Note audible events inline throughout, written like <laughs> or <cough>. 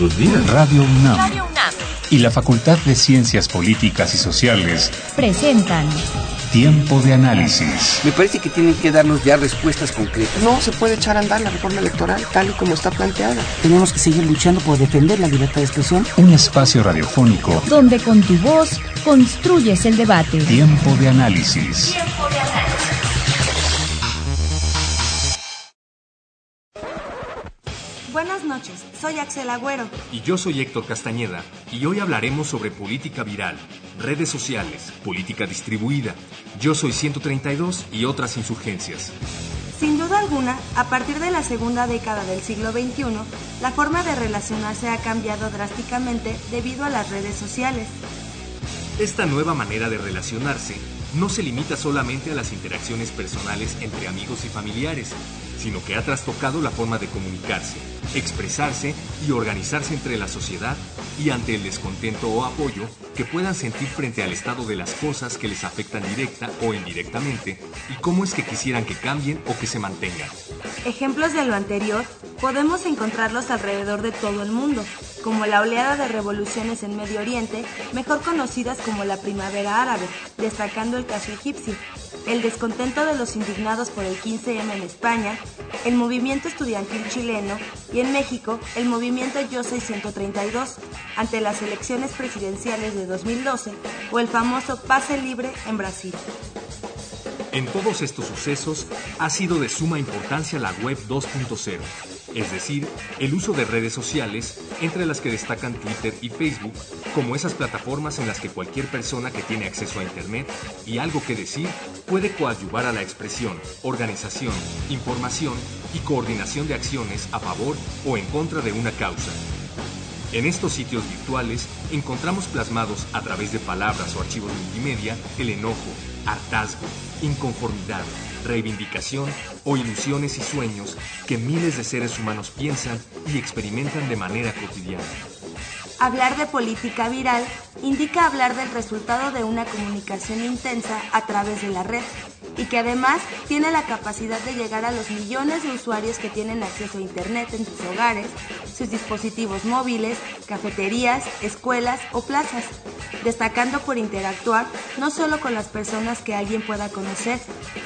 nuestros días. Radio UNAM. Radio UNAM. Y la Facultad de Ciencias Políticas y Sociales Presentan. Tiempo de análisis. Me parece que tienen que darnos ya respuestas concretas. No se puede echar a andar la reforma electoral tal y como está planteada. Tenemos que seguir luchando por defender la libertad de expresión. Un espacio radiofónico Donde con tu voz construyes el debate. Tiempo de análisis. Noches, soy Axel Agüero. Y yo soy Héctor Castañeda, y hoy hablaremos sobre política viral, redes sociales, política distribuida, Yo Soy 132 y otras insurgencias. Sin duda alguna, a partir de la segunda década del siglo XXI, la forma de relacionarse ha cambiado drásticamente debido a las redes sociales. Esta nueva manera de relacionarse no se limita solamente a las interacciones personales entre amigos y familiares, sino que ha trastocado la forma de comunicarse, expresarse y organizarse entre la sociedad y ante el descontento o apoyo que puedan sentir frente al estado de las cosas que les afectan directa o indirectamente y cómo es que quisieran que cambien o que se mantengan. Ejemplos de lo anterior podemos encontrarlos alrededor de todo el mundo, como la oleada de revoluciones en Medio Oriente, mejor conocidas como la Primavera Árabe, destacando el caso egipcio, el descontento de los indignados por el 15M en España, el movimiento estudiantil chileno y en México el movimiento Yo Soy 132 ante las elecciones presidenciales de 2012 o el famoso pase libre en Brasil. En todos estos sucesos ha sido de suma importancia la web 2.0, es decir, el uso de redes sociales, entre las que destacan Twitter y Facebook, como esas plataformas en las que cualquier persona que tiene acceso a Internet y algo que decir puede coadyuvar a la expresión, organización, información y coordinación de acciones a favor o en contra de una causa. En estos sitios virtuales encontramos plasmados a través de palabras o archivos multimedia el enojo, hartazgo, inconformidad, reivindicación o ilusiones y sueños que miles de seres humanos piensan y experimentan de manera cotidiana. Hablar de política viral indica hablar del resultado de una comunicación intensa a través de la red y que además tiene la capacidad de llegar a los millones de usuarios que tienen acceso a Internet en sus hogares, sus dispositivos móviles, cafeterías, escuelas o plazas, destacando por interactuar no solo con las personas que alguien pueda conocer,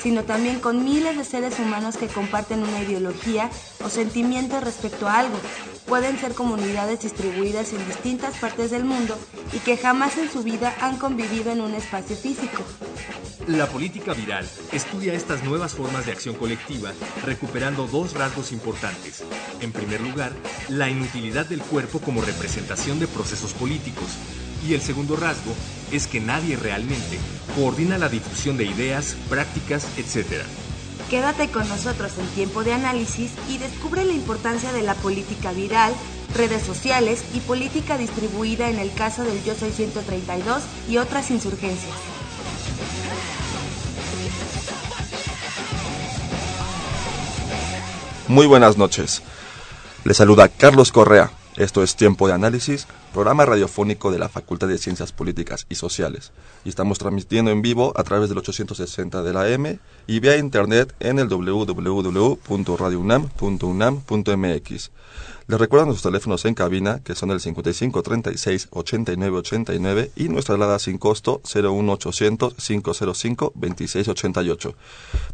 sino también con miles de seres humanos que comparten una ideología o sentimiento respecto a algo. Pueden ser comunidades distribuidas en distintas partes del mundo y que jamás en su vida han convivido en un espacio físico. La política viral estudia estas nuevas formas de acción colectiva recuperando dos rasgos importantes. En primer lugar, la inutilidad del cuerpo como representación de procesos políticos. Y el segundo rasgo es que nadie realmente coordina la difusión de ideas, prácticas, etc. Quédate con nosotros en tiempo de análisis y descubre la importancia de la política viral, redes sociales y política distribuida en el caso del Yo Soy 132 y otras insurgencias. Muy buenas noches. Les saluda Carlos Correa. Esto es Tiempo de Análisis, programa radiofónico de la Facultad de Ciencias Políticas y Sociales. Y estamos transmitiendo en vivo a través del 860 de la M y vía internet en el www.radiounam.unam.mx. Les recuerdo nuestros teléfonos en cabina, que son el 5536 8989 y nuestra alada sin costo 01800 505 2688.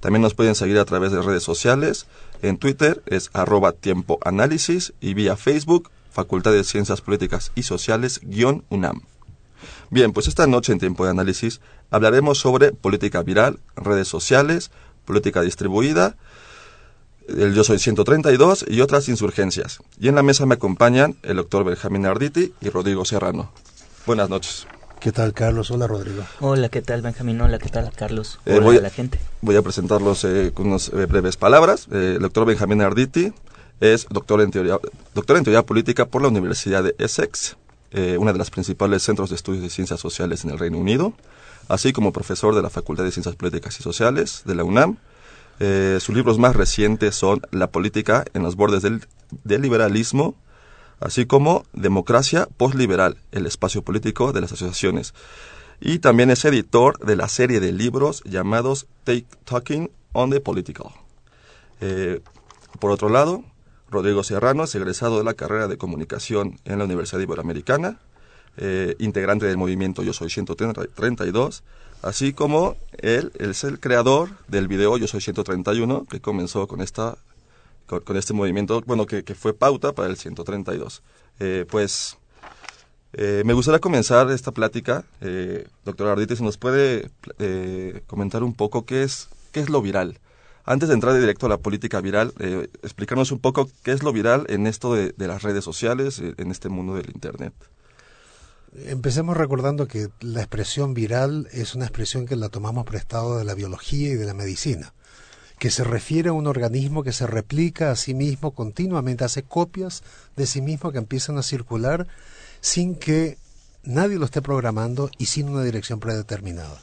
También nos pueden seguir a través de redes sociales. En Twitter es arroba tiempo análisis y vía Facebook Facultad de Ciencias Políticas y Sociales guion UNAM. Bien, pues esta noche en tiempo de análisis hablaremos sobre política viral, redes sociales, política distribuida, el Yo Soy 132 y otras insurgencias. Y en la mesa me acompañan el doctor Benjamín Arditi y Rodrigo Serrano. Buenas noches. ¿Qué tal, Carlos? Hola, Rodrigo. Hola, ¿qué tal, Benjamín? Hola, ¿qué tal, Carlos? Eh, Hola voy, a la gente. Voy a presentarlos eh, con unas eh, breves palabras. Eh, el doctor Benjamín Arditi es doctor en teoría, doctor en teoría política por la Universidad de Essex, eh, una de las principales centros de estudios de ciencias sociales en el Reino Unido, así como profesor de la Facultad de Ciencias Políticas y Sociales de la UNAM. Eh, sus libros más recientes son La política en los bordes del, liberalismo, así como Democracia postliberal, el espacio político de las asociaciones. Y también es editor de la serie de libros llamados Take Talking on the Political. Eh, por otro lado, Rodrigo Serrano es egresado de la carrera de comunicación en la Universidad Iberoamericana, eh, integrante del movimiento Yo Soy 132, así como él, es el creador del video Yo Soy 131, que comenzó con esta con, este movimiento, bueno, que, fue pauta para el 132. Eh, pues eh, me gustaría comenzar esta plática, doctor Arditi, si nos puede comentar un poco qué es, qué es lo viral. Antes de entrar de directo a la política viral, explicarnos un poco qué es lo viral en esto de, de las redes sociales, en este mundo del Internet. Empecemos recordando que la expresión viral es una expresión que la tomamos prestado de la biología y de la medicina que se refiere a un organismo que se replica a sí mismo continuamente, hace copias de sí mismo que empiezan a circular sin que nadie lo esté programando y sin una dirección predeterminada.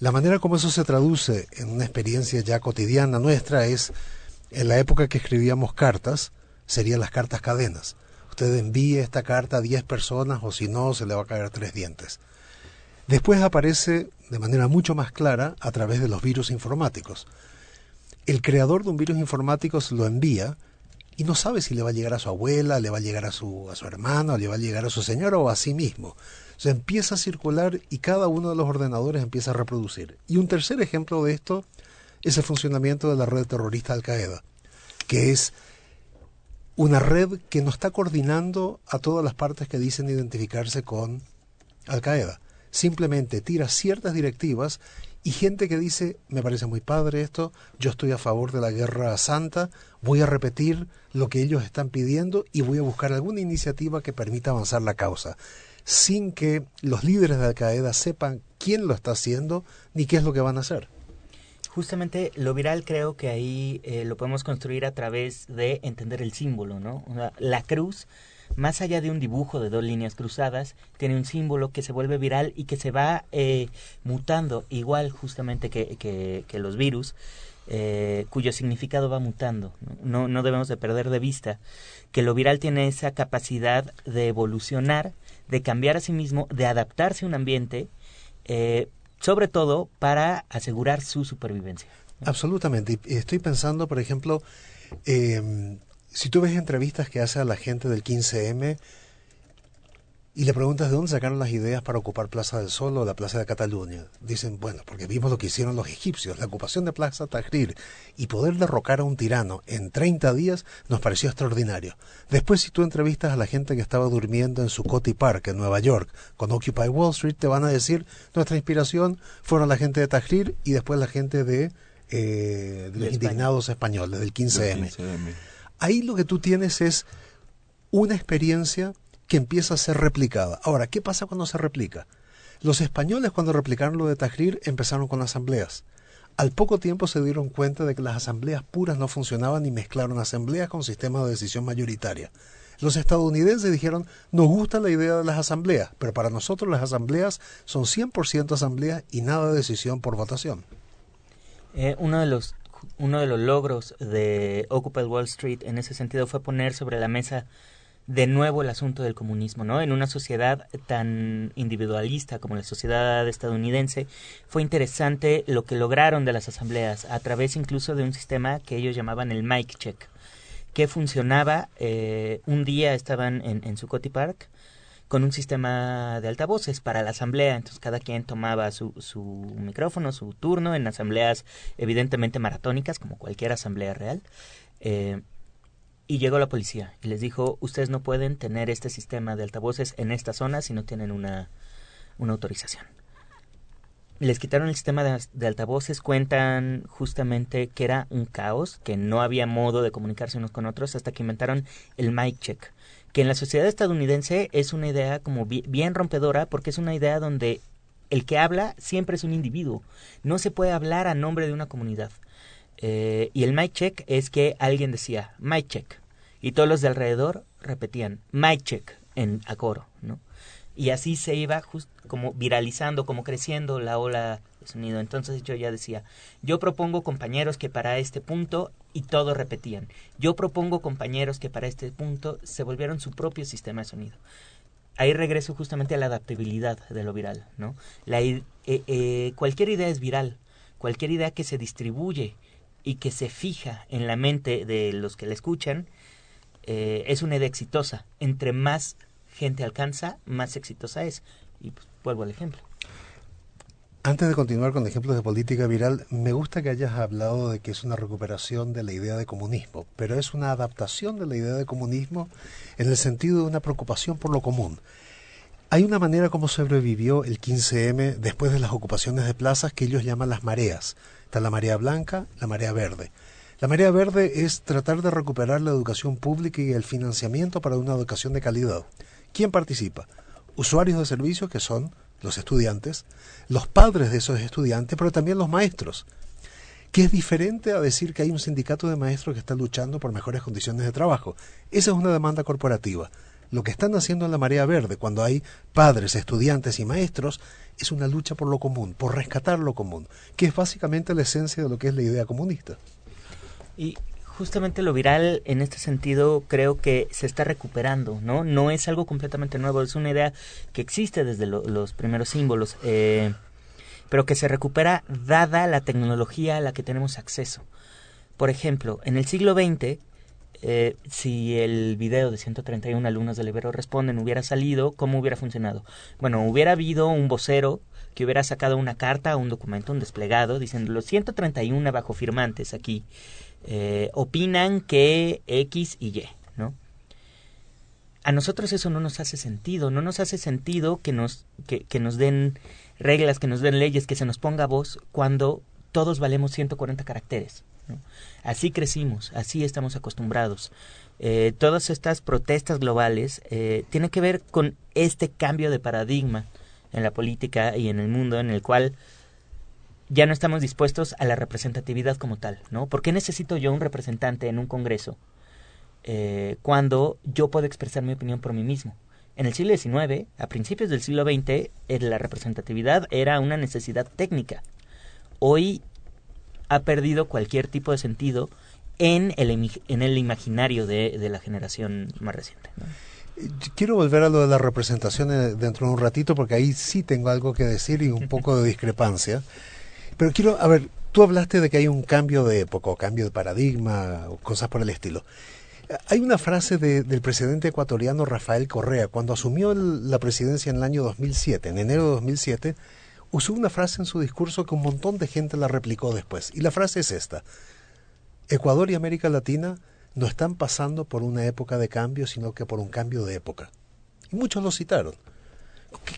La manera como eso se traduce en una experiencia ya cotidiana nuestra es, en la época que escribíamos cartas, serían las cartas cadenas. Usted envíe esta carta a 10 personas o si no, se le va a caer tres dientes. Después aparece de manera mucho más clara a través de los virus informáticos el creador de un virus informático se lo envía y no sabe si le va a llegar a su abuela, le va a llegar a su, a su hermano, le va a llegar a su señora o a sí mismo. Se empieza a circular y cada uno de los ordenadores empieza a reproducir. Y un tercer ejemplo de esto es el funcionamiento de la red terrorista Al Qaeda, que es una red que no está coordinando a todas las partes que dicen identificarse con Al Qaeda. Simplemente tira ciertas directivas y gente que dice, me parece muy padre esto, yo estoy a favor de la guerra santa, voy a repetir lo que ellos están pidiendo y voy a buscar alguna iniciativa que permita avanzar la causa, sin que los líderes de Al Qaeda sepan quién lo está haciendo ni qué es lo que van a hacer. Justamente lo viral creo que ahí eh, lo podemos construir a través de entender el símbolo, ¿no? la cruz más allá de un dibujo de dos líneas cruzadas, tiene un símbolo que se vuelve viral y que se va eh, mutando, igual justamente que, que, los virus, eh, cuyo significado va mutando. ¿no? ¿no? debemos de perder de vista que lo viral tiene esa capacidad de evolucionar, de cambiar a sí mismo, de adaptarse a un ambiente, eh, sobre todo para asegurar su supervivencia. Absolutamente. Estoy pensando, por ejemplo, eh, si tú ves entrevistas que hace a la gente del 15M y le preguntas de dónde sacaron las ideas para ocupar Plaza del Sol o la Plaza de Cataluña, dicen, bueno, porque vimos lo que hicieron los egipcios, la ocupación de Plaza Tahrir y poder derrocar a un tirano en 30 días nos pareció extraordinario. Después, si tú entrevistas a la gente que estaba durmiendo en Zuccotti Park, en Nueva York, con Occupy Wall Street, te van a decir, nuestra inspiración fueron la gente de Tahrir y después la gente de, eh, de los indignados españoles, del 15M. Ahí lo que tú tienes es una experiencia que empieza a ser replicada. Ahora, ¿qué pasa cuando se replica? Los españoles cuando replicaron lo de Tahrir empezaron con asambleas. Al poco tiempo se dieron cuenta de que las asambleas puras no funcionaban y mezclaron asambleas con sistemas de decisión mayoritaria. Los estadounidenses dijeron, nos gusta la idea de las asambleas, pero para nosotros las asambleas son 100% asambleas y nada de decisión por votación. Eh, uno de los uno de los logros de Occupy Wall Street en ese sentido fue poner sobre la mesa de nuevo el asunto del comunismo, ¿no? En una sociedad tan individualista como la sociedad estadounidense, fue interesante lo que lograron de las asambleas a través incluso de un sistema que ellos llamaban el mic check, que funcionaba, eh, un día estaban en, en Park, con un sistema de altavoces para la asamblea. Entonces cada quien tomaba su, su micrófono, su turno en asambleas evidentemente maratónicas, como cualquier asamblea real. Eh, y llegó la policía y les dijo, ustedes no pueden tener este sistema de altavoces en esta zona si no tienen una, una autorización. Les quitaron el sistema de, de, altavoces, cuentan justamente que era un caos, que no había modo de comunicarse unos con otros hasta que inventaron el mic check, que en la sociedad estadounidense es una idea como bien rompedora porque es una idea donde el que habla siempre es un individuo. No se puede hablar a nombre de una comunidad. Eh, y el mic check es que alguien decía mic check y todos los de alrededor repetían mic check en a coro, ¿no? Y así se iba como viralizando, como creciendo la ola de sonido. Entonces yo ya decía, yo propongo compañeros que para este punto, y todos repetían, yo propongo compañeros que para este punto se volvieron su propio sistema de sonido. Ahí regreso justamente a la adaptabilidad de lo viral, ¿no? La, eh, eh, cualquier idea es viral, cualquier idea que se distribuye y que se fija en la mente de los que la escuchan, eh, es una idea exitosa. Entre más gente alcanza, más exitosa es. Y pues, vuelvo al ejemplo. Antes de continuar con ejemplos de política viral, me gusta que hayas hablado de que es una recuperación de la idea de comunismo, pero es una adaptación de la idea de comunismo en el sentido de una preocupación por lo común. Hay una manera como sobrevivió el 15M después de las ocupaciones de plazas que ellos llaman las mareas. La marea blanca, la marea verde. La marea verde es tratar de recuperar la educación pública y el financiamiento para una educación de calidad. ¿Quién participa? Usuarios de servicios que son los estudiantes, los padres de esos estudiantes, pero también los maestros, que es diferente a decir que hay un sindicato de maestros que está luchando por mejores condiciones de trabajo. Esa es una demanda corporativa. Lo que están haciendo en la marea verde, cuando hay padres, estudiantes y maestros, es una lucha por lo común, por rescatar lo común, que es básicamente la esencia de lo que es la idea comunista. Y justamente lo viral en este sentido creo que se está recuperando, ¿no? No es algo completamente nuevo, es una idea que existe desde los primeros símbolos, eh, pero que se recupera dada la tecnología a la que tenemos acceso. Por ejemplo, en el siglo XX, eh, si el video de 131 alumnos del Ibero Responden hubiera salido, ¿cómo hubiera funcionado? Bueno, hubiera habido un vocero que hubiera sacado una carta, un documento, un desplegado, diciendo los 131 bajo firmantes aquí eh, opinan que X y Y, ¿no? A nosotros eso no nos hace sentido, no nos hace sentido que nos, que, que nos den reglas, que nos den leyes, que se nos ponga voz cuando todos valemos 140 caracteres. Así crecimos, así estamos acostumbrados. Eh, todas estas protestas globales eh, tienen que ver con este cambio de paradigma en la política y en el mundo en el cual ya no estamos dispuestos a la representatividad como tal, ¿no? ¿Por qué necesito yo un representante en un congreso eh, cuando yo puedo expresar mi opinión por mí mismo? En el siglo XIX, a principios del siglo XX, eh, la representatividad era una necesidad técnica. Hoy ha perdido cualquier tipo de sentido en el, en el imaginario de, de la generación más reciente. ¿no? Quiero volver a lo de la representación eh, dentro de un ratito porque ahí sí tengo algo que decir y un poco de <laughs> discrepancia. Pero quiero, a ver, tú hablaste de que hay un cambio de época, o cambio de paradigma, o cosas por el estilo. Hay una frase de, del presidente ecuatoriano Rafael Correa, cuando asumió el, la presidencia en el año 2007, en enero de 2007, usó una frase en su discurso que un montón de gente la replicó después. Y la frase es esta. Ecuador y América Latina no están pasando por una época de cambio, sino que por un cambio de época. Y muchos lo citaron.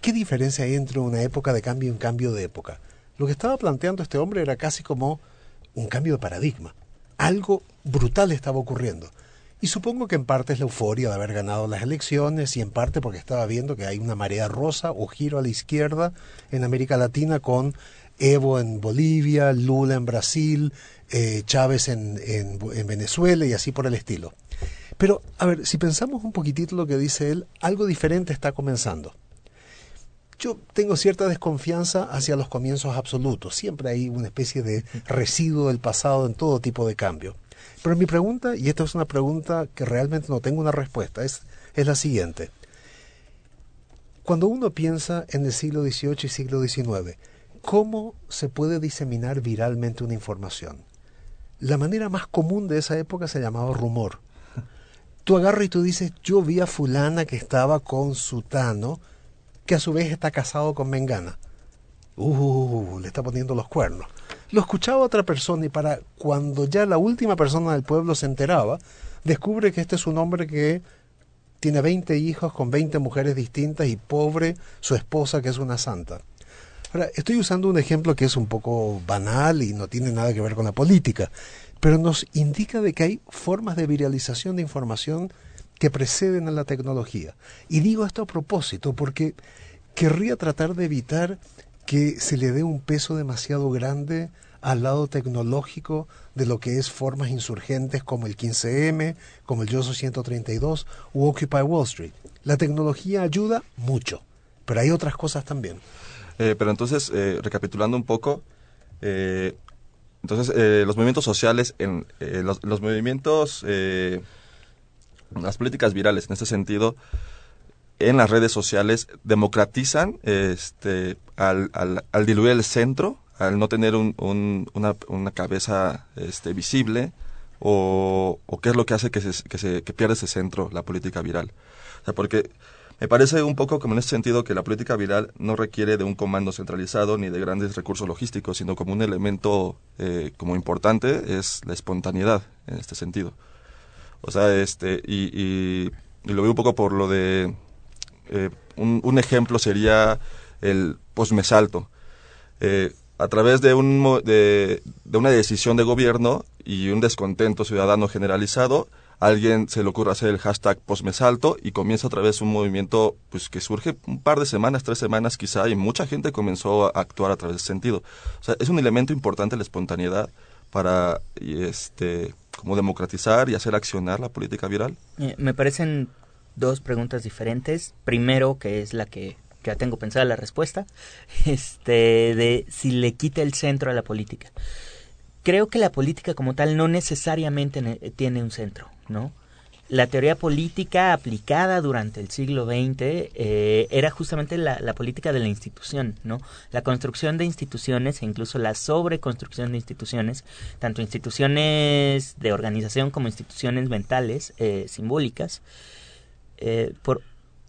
¿Qué, diferencia hay entre una época de cambio y un cambio de época? Lo que estaba planteando este hombre era casi como un cambio de paradigma. Algo brutal estaba ocurriendo. Y supongo que en parte es la euforia de haber ganado las elecciones y en parte porque estaba viendo que hay una marea rosa o giro a la izquierda en América Latina con Evo en Bolivia, Lula en Brasil, eh, Chávez en, en, en Venezuela y así por el estilo. Pero, a ver, si pensamos un poquitito lo que dice él, algo diferente está comenzando. Yo tengo cierta desconfianza hacia los comienzos absolutos. Siempre hay una especie de residuo del pasado en todo tipo de cambio. Pero mi pregunta, y esta es una pregunta que realmente no tengo una respuesta, es, es la siguiente. Cuando uno piensa en el siglo XVIII y siglo XIX, ¿cómo se puede diseminar viralmente una información? La manera más común de esa época se llamaba rumor. Tú agarras y tú dices, yo vi a fulana que estaba con sutano, que a su vez está casado con Mengana. Uh, le está poniendo los cuernos. Lo escuchaba otra persona y para cuando ya la última persona del pueblo se enteraba, descubre que este es un hombre que tiene 20 hijos con 20 mujeres distintas y pobre su esposa que es una santa. Ahora, estoy usando un ejemplo que es un poco banal y no tiene nada que ver con la política, pero nos indica de que hay formas de viralización de información que preceden a la tecnología. Y digo esto a propósito porque querría tratar de evitar que se le dé un peso demasiado grande al lado tecnológico de lo que es formas insurgentes como el 15M, como el YOSO 132 u Occupy Wall Street. La tecnología ayuda mucho, pero hay otras cosas también. Eh, pero entonces, eh, recapitulando un poco, eh, entonces los movimientos sociales, en, los, los, movimientos las políticas virales en este sentido en las redes sociales democratizan este al, al, al diluir el centro al no tener un, una, cabeza este, visible o, o, qué es lo que hace que, se, que, se, que pierda ese centro la política viral. O sea, porque me parece un poco como en ese sentido que la política viral no requiere de un comando centralizado ni de grandes recursos logísticos, sino como un elemento eh, como importante es la espontaneidad en este sentido. O sea, este, y, y, lo veo un poco por lo de, eh, un, ejemplo sería el postmesalto. Eh, a través de, un, de, una decisión de gobierno y un descontento ciudadano generalizado, alguien se le ocurre hacer el hashtag postmesalto y comienza otra vez un movimiento pues que surge un par de semanas, tres semanas quizá, y mucha gente comenzó a actuar a través de ese sentido. O sea, es un elemento importante la espontaneidad para este como democratizar y hacer accionar la política viral. Eh, me parecen dos preguntas diferentes. Primero, que es la que ya tengo pensada la respuesta, <laughs> este de si le quita el centro a la política creo que la política como tal no necesariamente tiene un centro, ¿no? La teoría política aplicada durante el siglo XX eh, era justamente la, política de la institución, ¿no? La construcción de instituciones e incluso la sobreconstrucción de instituciones, tanto instituciones de organización como instituciones mentales, eh, simbólicas, eh, por,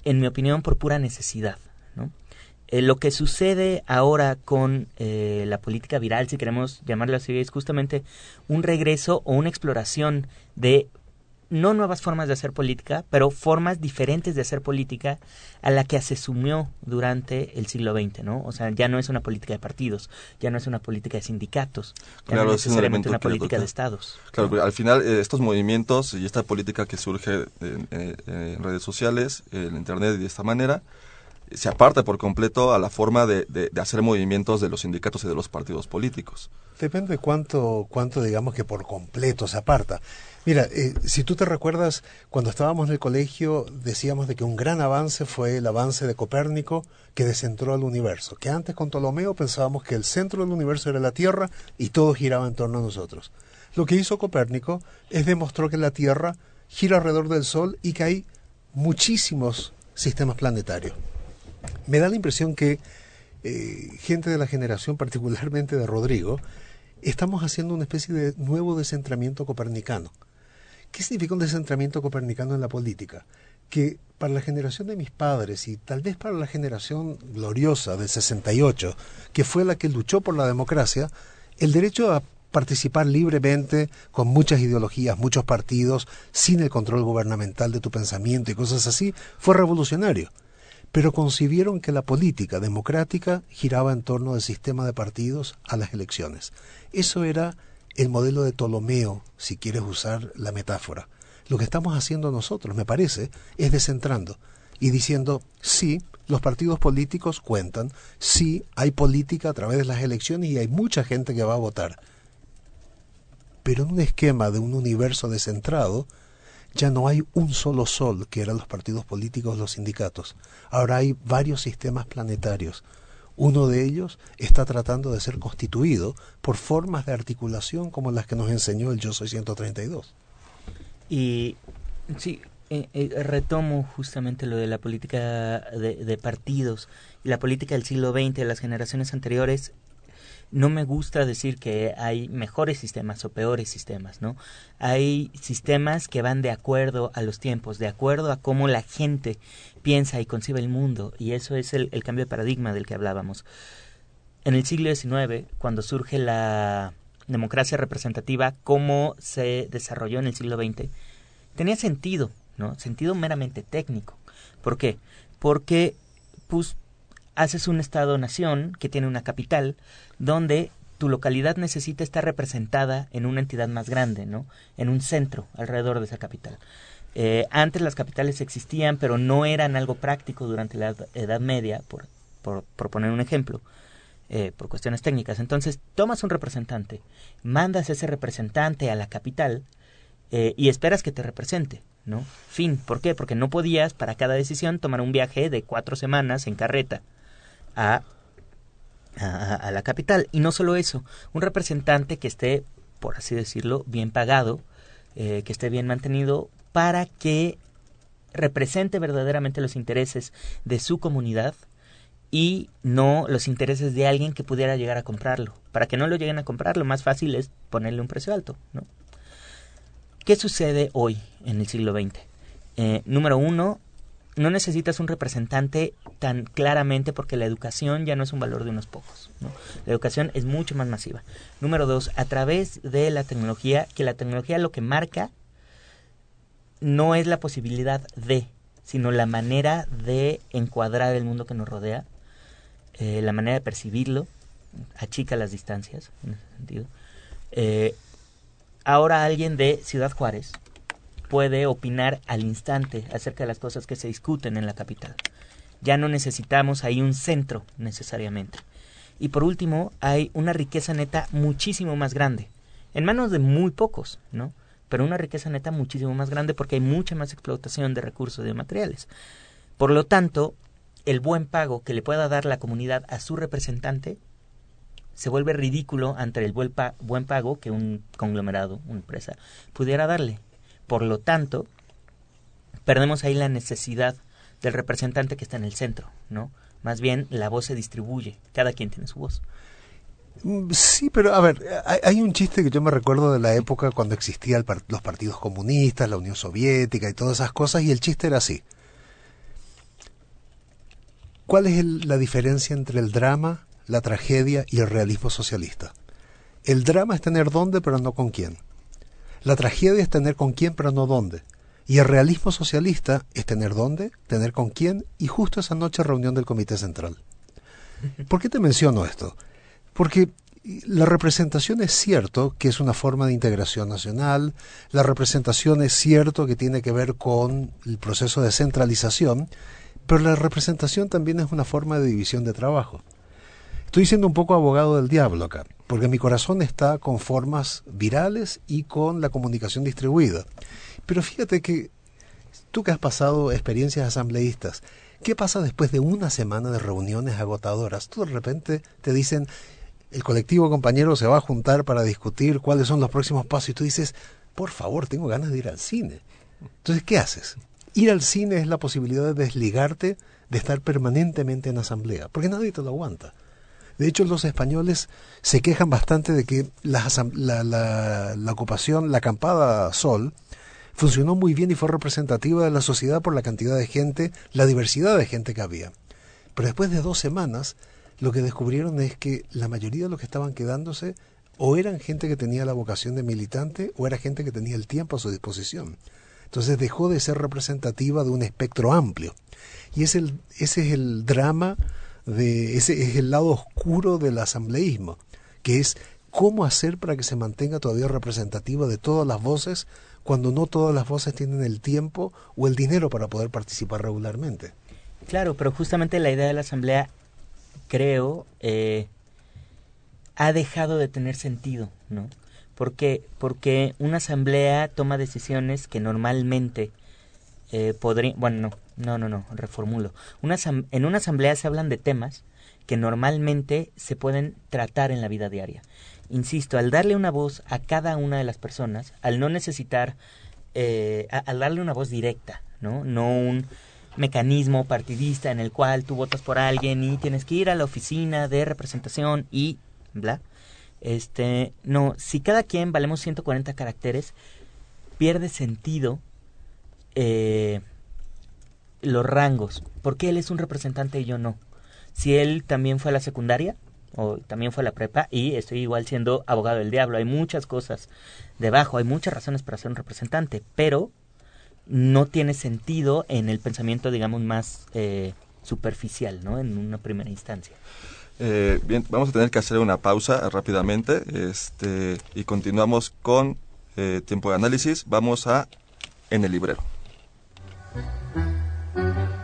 en mi opinión, por pura necesidad. Eh, lo que sucede ahora con eh, la política viral, si queremos llamarlo así, es justamente un regreso o una exploración de no nuevas formas de hacer política, pero formas diferentes de hacer política a la que se sumió durante el siglo XX, ¿no? O sea, ya no es una política de partidos, ya no es una política de sindicatos, ya no es necesariamente una política de estados. Claro, al final eh, estos movimientos y esta política que surge en redes sociales, en Internet y de esta manera, se aparta por completo a la forma de, de, hacer movimientos de los sindicatos y de los partidos políticos. Depende cuánto, cuánto digamos que por completo se aparta. Mira, eh, si tú te recuerdas, cuando estábamos en el colegio decíamos de que un gran avance fue el avance de Copérnico que descentró al universo, que antes con Ptolomeo pensábamos que el centro del universo era la Tierra y todo giraba en torno a nosotros. Lo que hizo Copérnico es demostró que la Tierra gira alrededor del Sol y que hay muchísimos sistemas planetarios me da la impresión que eh, gente de la generación, particularmente de Rodrigo, estamos haciendo una especie de nuevo descentramiento copernicano. ¿Qué significa un descentramiento copernicano en la política? Que para la generación de mis padres y tal vez para la generación gloriosa del 68, que fue la que luchó por la democracia, el derecho a participar libremente con muchas ideologías, muchos partidos, sin el control gubernamental de tu pensamiento y cosas así, fue revolucionario pero concibieron que la política democrática giraba en torno al sistema de partidos a las elecciones. Eso era el modelo de Ptolomeo, si quieres usar la metáfora. Lo que estamos haciendo nosotros, me parece, es descentrando y diciendo, sí, los partidos políticos cuentan, sí, hay política a través de las elecciones y hay mucha gente que va a votar. Pero en un esquema de un universo descentrado, ya no hay un solo sol, que eran los partidos políticos, los sindicatos. Ahora hay varios sistemas planetarios. Uno de ellos está tratando de ser constituido por formas de articulación como las que nos enseñó el Yo Soy 132. Y sí, eh, eh, retomo justamente lo de la política de, partidos y la política del siglo XX, de las generaciones anteriores, no me gusta decir que hay mejores sistemas o peores sistemas, ¿no? Hay sistemas que van de acuerdo a los tiempos, de acuerdo a cómo la gente piensa y concibe el mundo, y eso es el, cambio de paradigma del que hablábamos. En el siglo XIX, cuando surge la democracia representativa, cómo se desarrolló en el siglo XX, tenía sentido, ¿no? Sentido meramente técnico. ¿Por qué? Porque pues, haces un Estado-nación que tiene una capital, donde tu localidad necesita estar representada en una entidad más grande, ¿no? En un centro alrededor de esa capital. Eh, antes las capitales existían, pero no eran algo práctico durante la Edad Media, por, por, poner un ejemplo, eh, por cuestiones técnicas. Entonces, tomas un representante, mandas ese representante a la capital eh, y esperas que te represente, ¿no? Fin. ¿Por qué? Porque no podías, para cada decisión, tomar un viaje de cuatro semanas en carreta a, la capital. Y no solo eso, un representante que esté, por así decirlo, bien pagado, eh, que esté bien mantenido, para que represente verdaderamente los intereses de su comunidad y no los intereses de alguien que pudiera llegar a comprarlo. Para que no lo lleguen a comprar, lo más fácil es ponerle un precio alto. ¿no? ¿Qué sucede hoy en el siglo XX? Eh, número uno, no necesitas un representante tan claramente porque la educación ya no es un valor de unos pocos. ¿no? La educación es mucho más masiva. Número dos, a través de la tecnología, que la tecnología lo que marca no es la posibilidad de, sino la manera de encuadrar el mundo que nos rodea, eh, la manera de percibirlo, achica las distancias en ese sentido. Eh, ahora alguien de Ciudad Juárez puede opinar al instante acerca de las cosas que se discuten en la capital. Ya no necesitamos ahí un centro necesariamente. Y por último, hay una riqueza neta muchísimo más grande, en manos de muy pocos, ¿no? Pero una riqueza neta muchísimo más grande porque hay mucha más explotación de recursos y de materiales. Por lo tanto, el buen pago que le pueda dar la comunidad a su representante se vuelve ridículo ante el buen, pago que un conglomerado, una empresa, pudiera darle. Por lo tanto, perdemos ahí la necesidad del representante que está en el centro, ¿no? Más bien la voz se distribuye, cada quien tiene su voz. Mm, sí, pero a ver, hay, un chiste que yo me recuerdo de la época cuando existían los partidos comunistas, la Unión Soviética y todas esas cosas, y el chiste era así. ¿Cuál es la diferencia entre el drama, la tragedia y el realismo socialista? El drama es tener dónde, pero no con quién. La tragedia es tener con quién, pero no dónde. Y el realismo socialista es tener dónde, tener con quién y justo esa noche reunión del Comité Central. <laughs> ¿Por qué te menciono esto? Porque la representación es cierto que es una forma de integración nacional, la representación es cierto que tiene que ver con el proceso de centralización, pero la representación también es una forma de división de trabajo. Estoy siendo un poco abogado del diablo acá, porque mi corazón está con formas virales y con la comunicación distribuida. Pero fíjate que tú que has pasado experiencias asambleístas, ¿qué pasa después de una semana de reuniones agotadoras? Tú de repente te dicen, el colectivo compañero se va a juntar para discutir cuáles son los próximos pasos y tú dices, por favor, tengo ganas de ir al cine. Entonces, ¿qué haces? Ir al cine es la posibilidad de desligarte de estar permanentemente en asamblea, porque nadie te lo aguanta. De hecho, los españoles se quejan bastante de que la, la, ocupación, la acampada Sol, funcionó muy bien y fue representativa de la sociedad por la cantidad de gente, la diversidad de gente que había. Pero después de dos semanas, lo que descubrieron es que la mayoría de los que estaban quedándose o eran gente que tenía la vocación de militante o era gente que tenía el tiempo a su disposición. Entonces dejó de ser representativa de un espectro amplio. Y ese es el drama de ese es el lado oscuro del asambleísmo, que es cómo hacer para que se mantenga todavía representativa de todas las voces cuando no todas las voces tienen el tiempo o el dinero para poder participar regularmente. Claro, pero justamente la idea de la asamblea, creo, eh, ha dejado de tener sentido, ¿no? Porque, porque una asamblea toma decisiones que normalmente eh, podría, bueno, no, no, no, no, reformulo. Una, en una asamblea se hablan de temas que normalmente se pueden tratar en la vida diaria. Insisto, al darle una voz a cada una de las personas, al no necesitar, eh, al darle una voz directa, ¿no? No un mecanismo partidista en el cual tú votas por alguien y tienes que ir a la oficina de representación y bla. Este, no, si cada quien valemos 140 caracteres, pierde sentido eh, los rangos. ¿Por qué él es un representante y yo no? Si él también fue a la secundaria o también fue a la prepa y estoy igual siendo abogado del diablo. Hay muchas cosas debajo, hay muchas razones para ser un representante, pero no tiene sentido en el pensamiento, digamos, más eh, superficial, ¿no? En una primera instancia. Eh, bien, vamos a tener que hacer una pausa rápidamente este, y continuamos con tiempo de análisis. Vamos a en el librero. En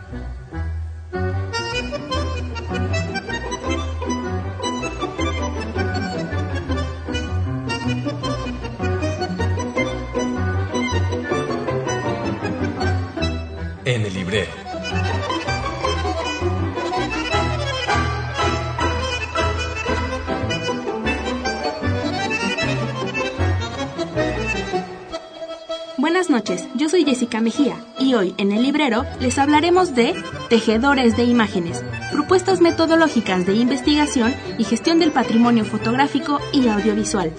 Buenas noches, yo soy Jessica Mejía y hoy en el librero les hablaremos de Tejedores de Imágenes, propuestas metodológicas de investigación y gestión del patrimonio fotográfico y audiovisual.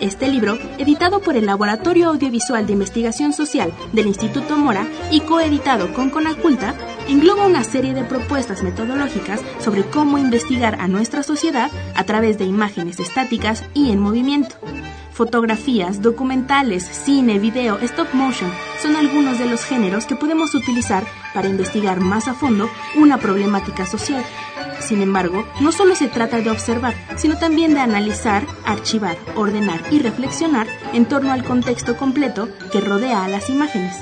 Este libro, editado por el Laboratorio Audiovisual de Investigación Social del Instituto Mora y coeditado con Conaculta, engloba una serie de propuestas metodológicas sobre cómo investigar a nuestra sociedad a través de imágenes estáticas y en movimiento. Fotografías, documentales, cine, video, stop motion son algunos de los géneros que podemos utilizar para investigar más a fondo una problemática social. Sin embargo, no solo se trata de observar, sino también de analizar, archivar, ordenar y reflexionar en torno al contexto completo que rodea a las imágenes.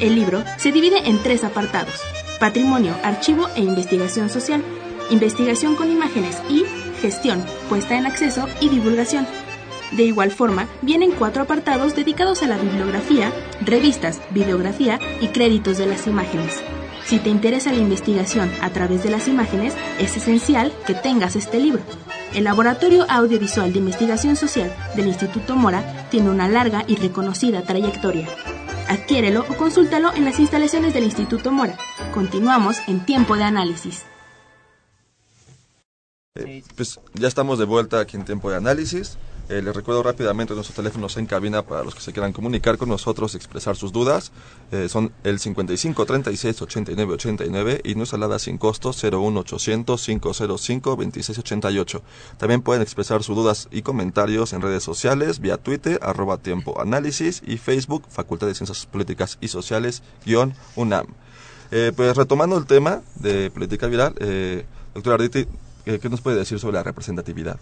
El libro se divide en tres apartados, patrimonio, archivo e investigación social, investigación con imágenes y gestión, puesta en acceso y divulgación. De igual forma, vienen cuatro apartados dedicados a la bibliografía, revistas, videografía y créditos de las imágenes. Si te interesa la investigación a través de las imágenes, es esencial que tengas este libro. El Laboratorio Audiovisual de Investigación Social del Instituto Mora tiene una larga y reconocida trayectoria. Adquiérelo o consúltalo en las instalaciones del Instituto Mora. Continuamos en tiempo de análisis. Eh, pues ya estamos de vuelta aquí en tiempo de análisis. Eh, les recuerdo rápidamente nuestros teléfonos en cabina para los que se quieran comunicar con nosotros expresar sus dudas. Eh, son el 55 36 89 89 y nuestra alada sin costo 01 800 505 26 88. También pueden expresar sus dudas y comentarios en redes sociales, vía Twitter, arroba tiempo análisis y Facebook, Facultad de Ciencias Políticas y Sociales, guion UNAM. Eh, pues retomando el tema de política viral, eh, doctor Arditi, ¿qué nos puede decir sobre la representatividad?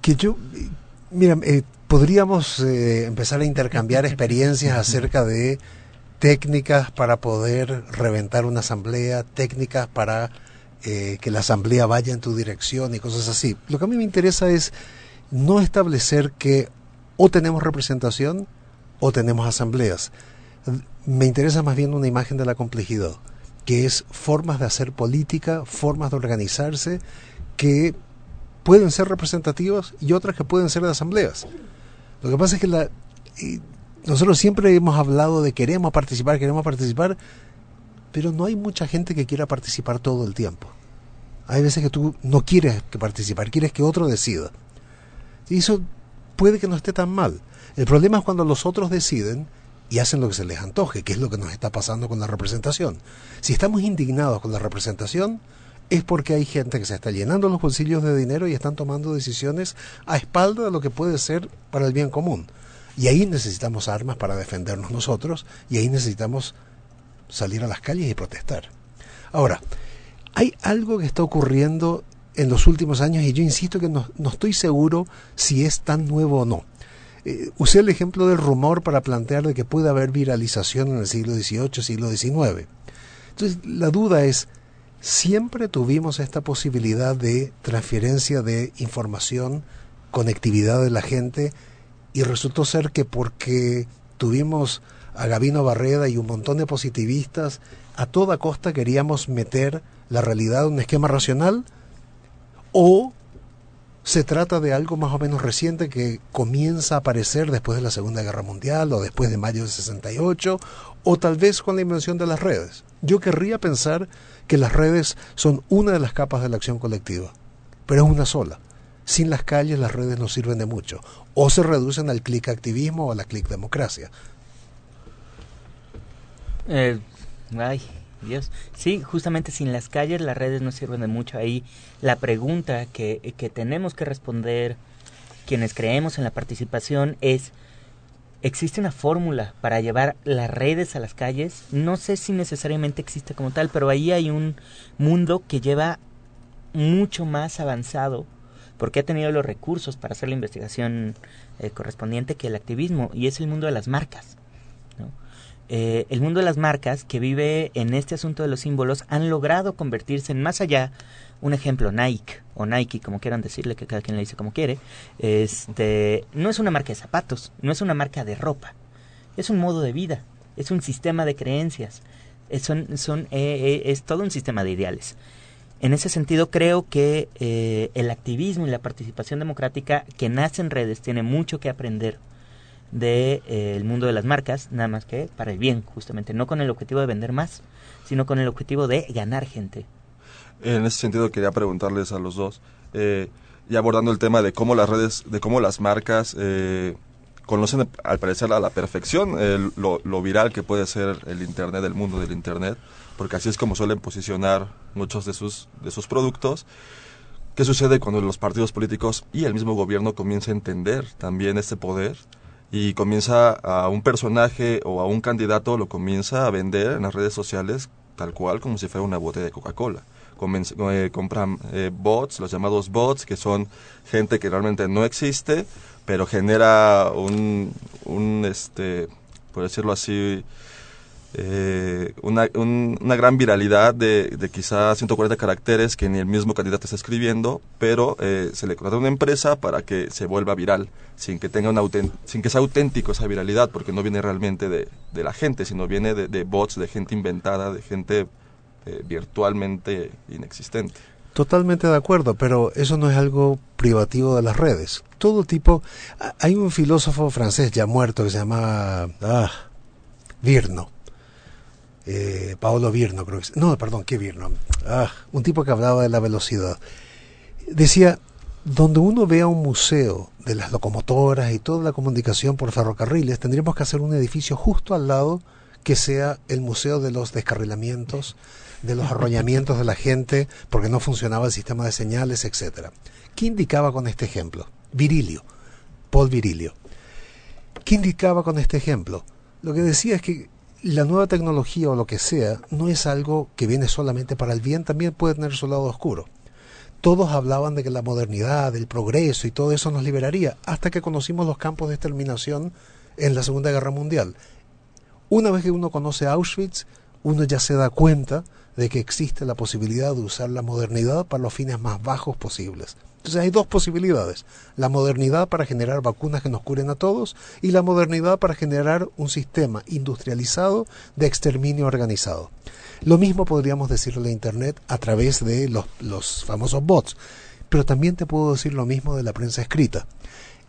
Que yo, mira, eh, podríamos eh, empezar a intercambiar experiencias acerca de técnicas para poder reventar una asamblea, técnicas para eh, que la asamblea vaya en tu dirección y cosas así. Lo que a mí me interesa es no establecer que o tenemos representación o tenemos asambleas. Me interesa más bien una imagen de la complejidad, que es formas de hacer política, formas de organizarse que pueden ser representativas y otras que pueden ser de asambleas. Lo que pasa es que la, nosotros siempre hemos hablado de queremos participar, queremos participar, pero no hay mucha gente que quiera participar todo el tiempo. Hay veces que tú no quieres que participar, quieres que otro decida. Y eso puede que no esté tan mal. El problema es cuando los otros deciden y hacen lo que se les antoje, que es lo que nos está pasando con la representación. Si estamos indignados con la representación, es porque hay gente que se está llenando los bolsillos de dinero y están tomando decisiones a espalda de lo que puede ser para el bien común. Y ahí necesitamos armas para defendernos nosotros y ahí necesitamos salir a las calles y protestar. Ahora, hay algo que está ocurriendo en los últimos años y yo insisto que no, estoy seguro si es tan nuevo o no. Eh, usé el ejemplo del rumor para plantear de que puede haber viralización en el siglo XVIII, siglo XIX. Entonces, la duda es, siempre tuvimos esta posibilidad de transferencia de información, conectividad de la gente, y resultó ser que porque tuvimos a Gabino Barreda y un montón de positivistas, a toda costa queríamos meter la realidad en un esquema racional, o se trata de algo más o menos reciente que comienza a aparecer después de la Segunda Guerra Mundial o después de mayo de 68 o tal vez con la invención de las redes. Yo querría pensar que las redes son una de las capas de la acción colectiva, pero es una sola. Sin las calles las redes no sirven de mucho, o se reducen al clic activismo o a la clic democracia. Eh, ay, Dios. Sí, justamente sin las calles las redes no sirven de mucho. Ahí la pregunta que, que tenemos que responder quienes creemos en la participación es ¿Existe una fórmula para llevar las redes a las calles? No sé si necesariamente existe como tal, pero ahí hay un mundo que lleva mucho más avanzado porque ha tenido los recursos para hacer la investigación eh, correspondiente que el activismo, y es el mundo de las marcas. Eh, el mundo de las marcas que vive en este asunto de los símbolos han logrado convertirse en más allá un ejemplo, Nike o Nike, como quieran decirle, que cada quien le dice como quiere, este, no es una marca de zapatos, no es una marca de ropa, es un modo de vida, es un sistema de creencias, es, son, son, eh, eh, es todo un sistema de ideales. En ese sentido, creo que eh, el activismo y la participación democrática que nace en redes tiene mucho que aprender del de, eh, mundo de las marcas, nada más que para el bien, justamente, no con el objetivo de vender más, sino con el objetivo de ganar gente. En ese sentido quería preguntarles a los dos, eh, y abordando el tema de cómo las redes, de cómo las marcas eh, conocen al parecer a la perfección lo, lo, viral que puede ser el Internet, el mundo del Internet, porque así es como suelen posicionar muchos de sus, de sus productos. ¿Qué sucede cuando los partidos políticos y el mismo gobierno comienza a entender también este poder y comienza a un personaje o a un candidato lo comienza a vender en las redes sociales tal cual como si fuera una botella de Coca-Cola? Eh, compran eh, bots, los llamados bots, que son gente que realmente no existe, pero genera un, este, por decirlo así, eh, una, una gran viralidad de, de quizás 140 caracteres que ni el mismo candidato está escribiendo, pero se le contrata a una empresa para que se vuelva viral, sin que tenga una sin que sea auténtico esa viralidad, porque no viene realmente de, de la gente, sino viene de, bots, de gente inventada, de gente eh, virtualmente inexistente. Totalmente de acuerdo, pero eso no es algo privativo de las redes. Todo tipo. Hay un filósofo francés ya muerto que se llama ah, Virno. Eh, Paolo Virno, creo que es. No, perdón, ¿qué Virno? Ah, un tipo que hablaba de la velocidad. Decía: donde uno vea un museo de las locomotoras y toda la comunicación por ferrocarriles, tendríamos que hacer un edificio justo al lado que sea el museo de los descarrilamientos de los arrollamientos de la gente porque no funcionaba el sistema de señales, etcétera. ¿Qué indicaba con este ejemplo? Virilio, Paul Virilio. ¿Qué indicaba con este ejemplo? Lo que decía es que la nueva tecnología o lo que sea no es algo que viene solamente para el bien, también puede tener su lado oscuro. Todos hablaban de que la modernidad, el progreso y todo eso nos liberaría, hasta que conocimos los campos de exterminación en la Segunda Guerra Mundial. Una vez que uno conoce Auschwitz, uno ya se da cuenta de que existe la posibilidad de usar la modernidad para los fines más bajos posibles. Entonces hay dos posibilidades, la modernidad para generar vacunas que nos curen a todos y la modernidad para generar un sistema industrializado de exterminio organizado. Lo mismo podríamos decirle a Internet a través de los, los famosos bots, pero también te puedo decir lo mismo de la prensa escrita.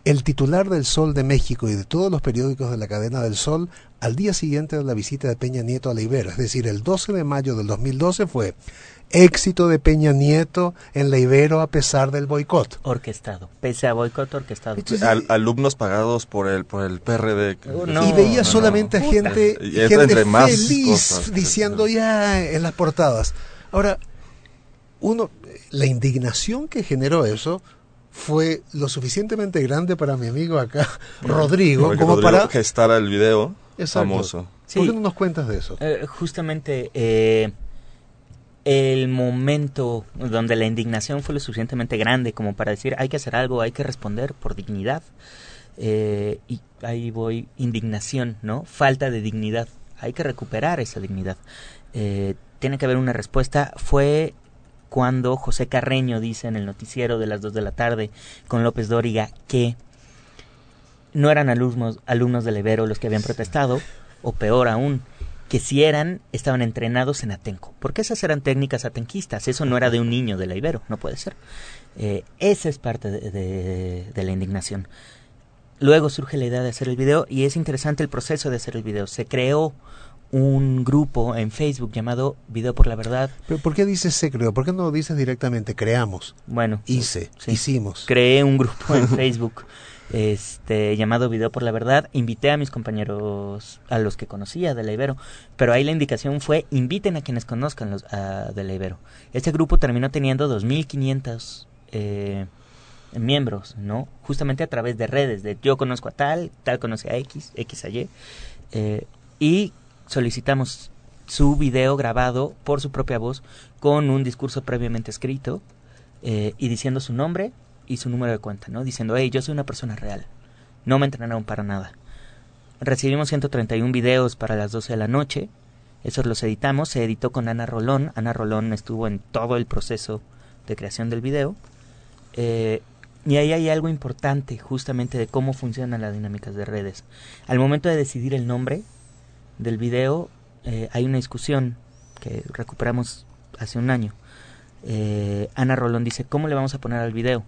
El titular del Sol de México y de todos los periódicos de la cadena del Sol, al día siguiente de la visita de Peña Nieto a la Ibero, es decir, el 12 de mayo del 2012 fue éxito de Peña Nieto en la Ibero a pesar del boicot. Orquestado, pese a boicot orquestado. alumnos pagados por el por el PRD. y veía solamente a gente, gente feliz diciendo ya en las portadas. Ahora, uno, la indignación que generó eso fue lo suficientemente grande para mi amigo acá, <laughs> Rodrigo, como para gestar el video famoso. ¿Por qué no nos cuentas de eso? Eh, justamente eh, el momento donde la indignación fue lo suficientemente grande como para decir hay que hacer algo, hay que responder por dignidad. Eh, y ahí voy, indignación, ¿no? Falta de dignidad. Hay que recuperar esa dignidad. tiene que haber una respuesta. Fue cuando José Carreño dice en el noticiero de las 2 de la tarde con López Dóriga que no eran alumnos, alumnos del Ibero los que habían protestado, o peor aún, que si eran, estaban entrenados en Atenco. Porque esas eran técnicas atenquistas, eso no era de un niño de la Ibero, no puede ser. Eh, esa es parte de, de, la indignación. Luego surge la idea de hacer el video y es interesante el proceso de hacer el video. Se creó un grupo en Facebook llamado Video por la Verdad. ¿Pero por qué dices se creó? ¿Por qué no dices directamente creamos? Bueno, hice, hicimos. Creé un grupo en <laughs> Facebook este llamado Video por la Verdad. Invité a mis compañeros, a los que conocía de la Ibero, pero ahí la indicación fue inviten a quienes conozcan los, de la Ibero. Este grupo terminó teniendo 2.500 eh, miembros, ¿no? Justamente a través de redes, de yo conozco a tal, tal conoce a X, X a Y. Eh, y solicitamos su video grabado por su propia voz con un discurso previamente escrito eh, y diciendo su nombre y su número de cuenta, ¿no? Diciendo, hey, yo soy una persona real, no me entrenaron para nada. Recibimos 131 videos para las 12 de la noche, esos los editamos, se editó con Ana Rolón, Ana Rolón estuvo en todo el proceso de creación del video, eh, y ahí hay algo importante justamente de cómo funcionan las dinámicas de redes. Al momento de decidir el nombre, del video eh, hay una discusión que recuperamos hace un año. Eh, Ana Rolón dice, ¿cómo le vamos a poner al video?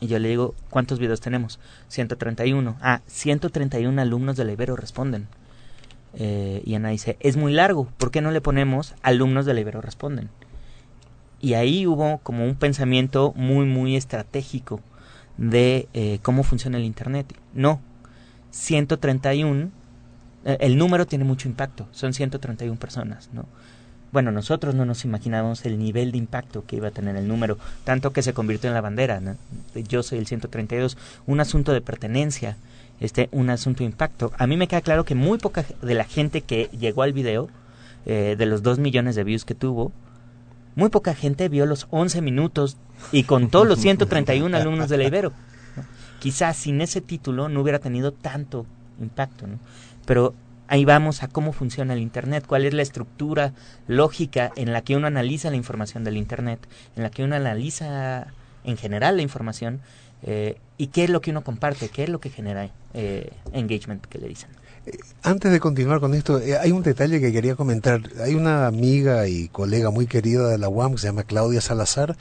Y yo le digo, ¿cuántos videos tenemos? 131. Ah, 131 alumnos de la Ibero responden. Eh, y Ana dice, es muy largo, ¿por qué no le ponemos alumnos de la Ibero responden? Y ahí hubo como un pensamiento muy, muy estratégico de cómo funciona el Internet. No, 131, eh, el número tiene mucho impacto, son 131 personas, ¿no? Bueno, nosotros no nos imaginábamos el nivel de impacto que iba a tener el número, tanto que se convirtió en la bandera. Yo soy el 132, un asunto de pertenencia, este, un asunto de impacto. A mí me queda claro que muy poca de la gente que llegó al video, eh, de los 2 millones de views que tuvo, muy poca gente vio los 11 minutos y con todos los 131 alumnos de la Ibero. Quizás sin ese título no hubiera tenido tanto impacto, ¿no? Pero ahí vamos a cómo funciona el Internet, cuál es la estructura lógica en la que uno analiza la información del Internet, en la que uno analiza en general la información eh, y qué es lo que uno comparte, qué es lo que genera eh, engagement que le dicen. Eh, antes de continuar con esto, hay un detalle que quería comentar. Hay una amiga y colega muy querida de la UAM que se llama Claudia Salazar,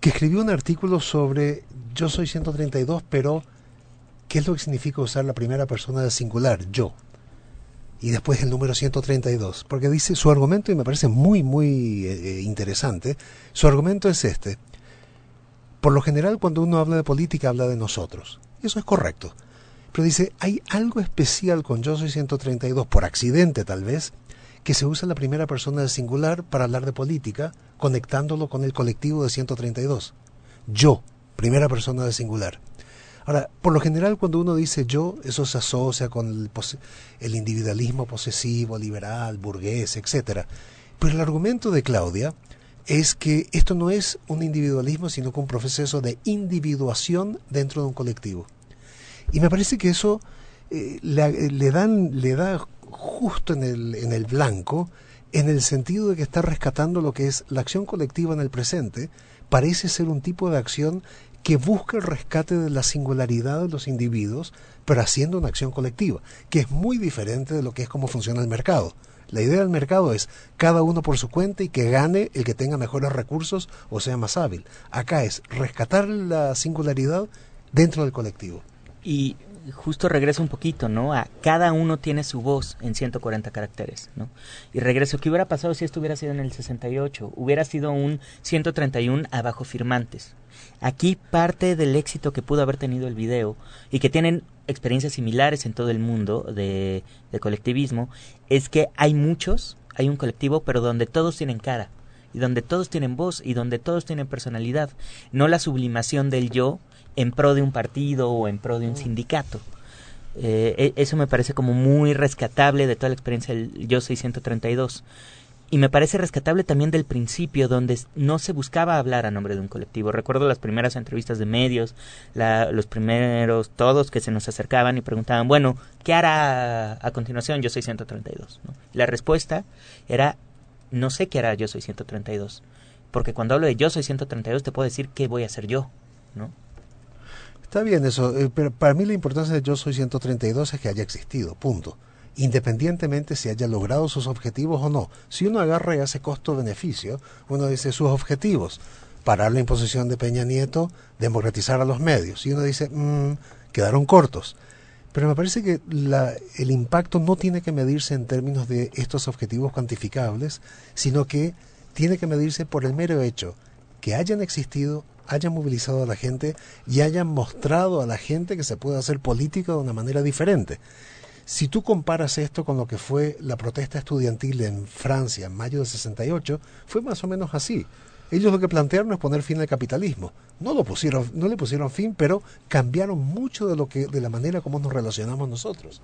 que escribió un artículo sobre yo soy 132, pero ¿qué es lo que significa usar la primera persona de singular, yo? Y después el número 132, porque dice su argumento, y me parece muy, muy eh, eh, interesante, su argumento es este. Por lo general, cuando uno habla de política, habla de nosotros. Eso es correcto. Pero dice, hay algo especial con Yo Soy 132, por accidente tal vez, que se usa la primera persona de singular para hablar de política, conectándolo con el colectivo de 132. Yo, primera persona de singular. Ahora, por lo general cuando uno dice yo, eso se asocia con el, individualismo posesivo, liberal, burgués, etcétera. Pero el argumento de Claudia es que esto no es un individualismo, sino que un proceso de individuación dentro de un colectivo. Y me parece que eso eh, le, dan, le da justo en el, en el blanco, en el sentido de que está rescatando lo que es la acción colectiva en el presente, parece ser un tipo de acción que busca el rescate de la singularidad de los individuos, pero haciendo una acción colectiva, que es muy diferente de lo que es cómo funciona el mercado. La idea del mercado es cada uno por su cuenta y que gane el que tenga mejores recursos o sea más hábil. Acá es rescatar la singularidad dentro del colectivo. Y justo regreso un poquito, ¿no? A cada uno tiene su voz en 140 caracteres, ¿no? Y regreso, ¿qué hubiera pasado si esto hubiera sido en el 68? Hubiera sido un 131 abajo firmantes. Aquí parte del éxito que pudo haber tenido el video y que tienen experiencias similares en todo el mundo de, de colectivismo es que hay muchos, hay un colectivo, pero donde todos tienen cara y donde todos tienen voz y donde todos tienen personalidad, no la sublimación del yo en pro de un partido o en pro de un sindicato. Eh, e, eso me parece como muy rescatable de toda la experiencia del Yo Soy 132. Y me parece rescatable también del principio, donde no se buscaba hablar a nombre de un colectivo. Recuerdo las primeras entrevistas de medios, los primeros todos que se nos acercaban y preguntaban, bueno, ¿qué hará a continuación Yo Soy 132? La respuesta era, no sé qué hará Yo Soy 132. Porque cuando hablo de Yo Soy 132 te puedo decir qué voy a hacer yo, ¿no? Está bien eso, eh, pero para mí la importancia de Yo Soy 132 es que haya existido, punto. Independientemente si haya logrado sus objetivos o no. Si uno agarra y hace costo-beneficio, uno dice sus objetivos, parar la imposición de Peña Nieto, democratizar a los medios. Y uno dice, mmm, quedaron cortos. Pero me parece que la, el impacto no tiene que medirse en términos de estos objetivos cuantificables, sino que tiene que medirse por el mero hecho que hayan existido hayan movilizado a la gente y hayan mostrado a la gente que se puede hacer política de una manera diferente. Si tú comparas esto con lo que fue la protesta estudiantil en Francia en mayo de 68, fue más o menos así. Ellos lo que plantearon es poner fin al capitalismo. No lo pusieron, no le pusieron fin, pero cambiaron mucho de lo que, de la manera como nos relacionamos nosotros.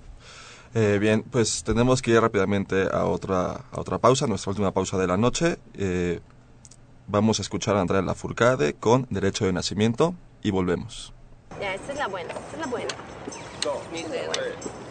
Eh, bien, pues tenemos que ir rápidamente a otra, a otra pausa, nuestra última pausa de la noche. Eh, Vamos a escuchar a Andrea Lafourcade con Derecho de Nacimiento y volvemos. Ya, esta es la buena, esta es la buena. para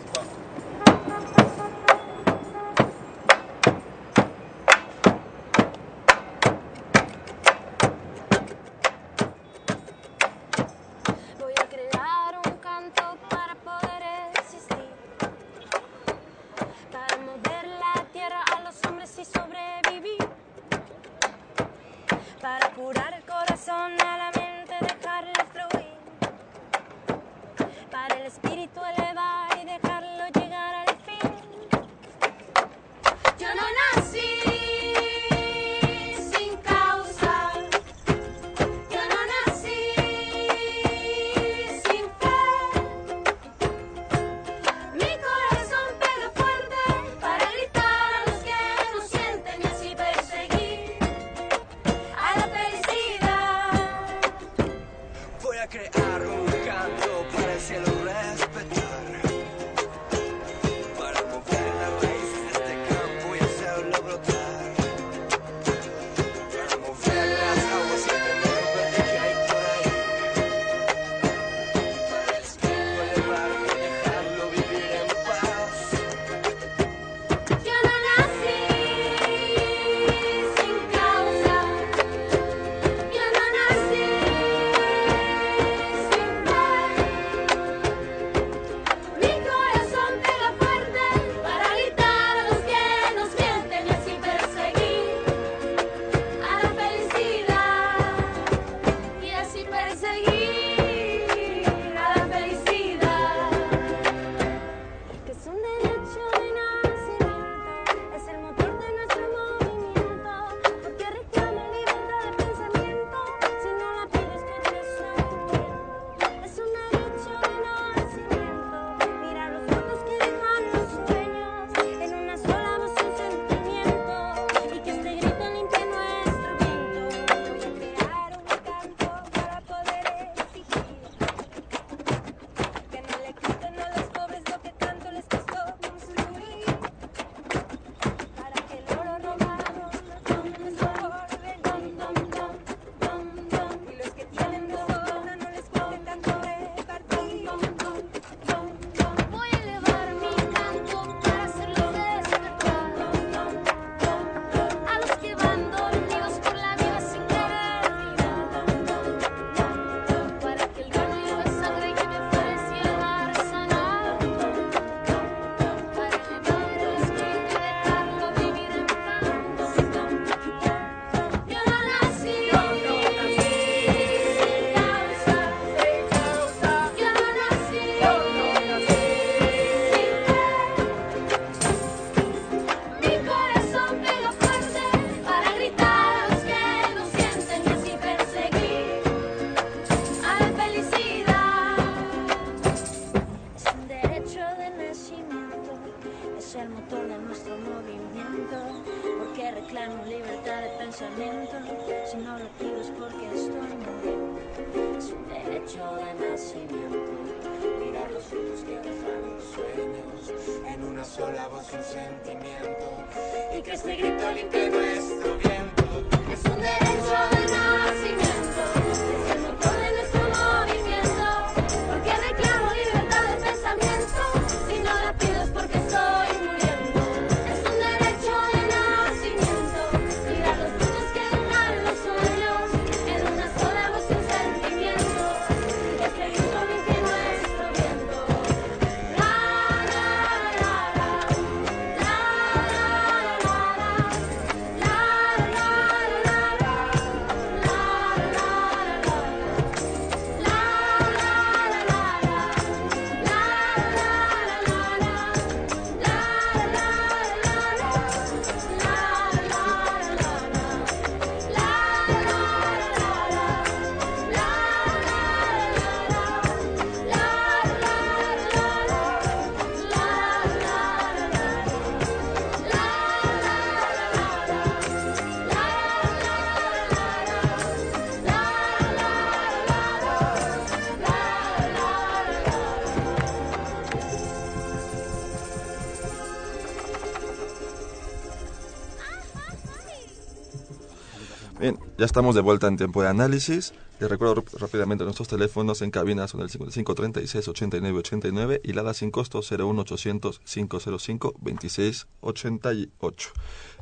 Ya estamos de vuelta en tiempo de análisis. Les recuerdo rápidamente nuestros teléfonos en cabina son el 5536-8989 y la da sin costo 01800-505-2688.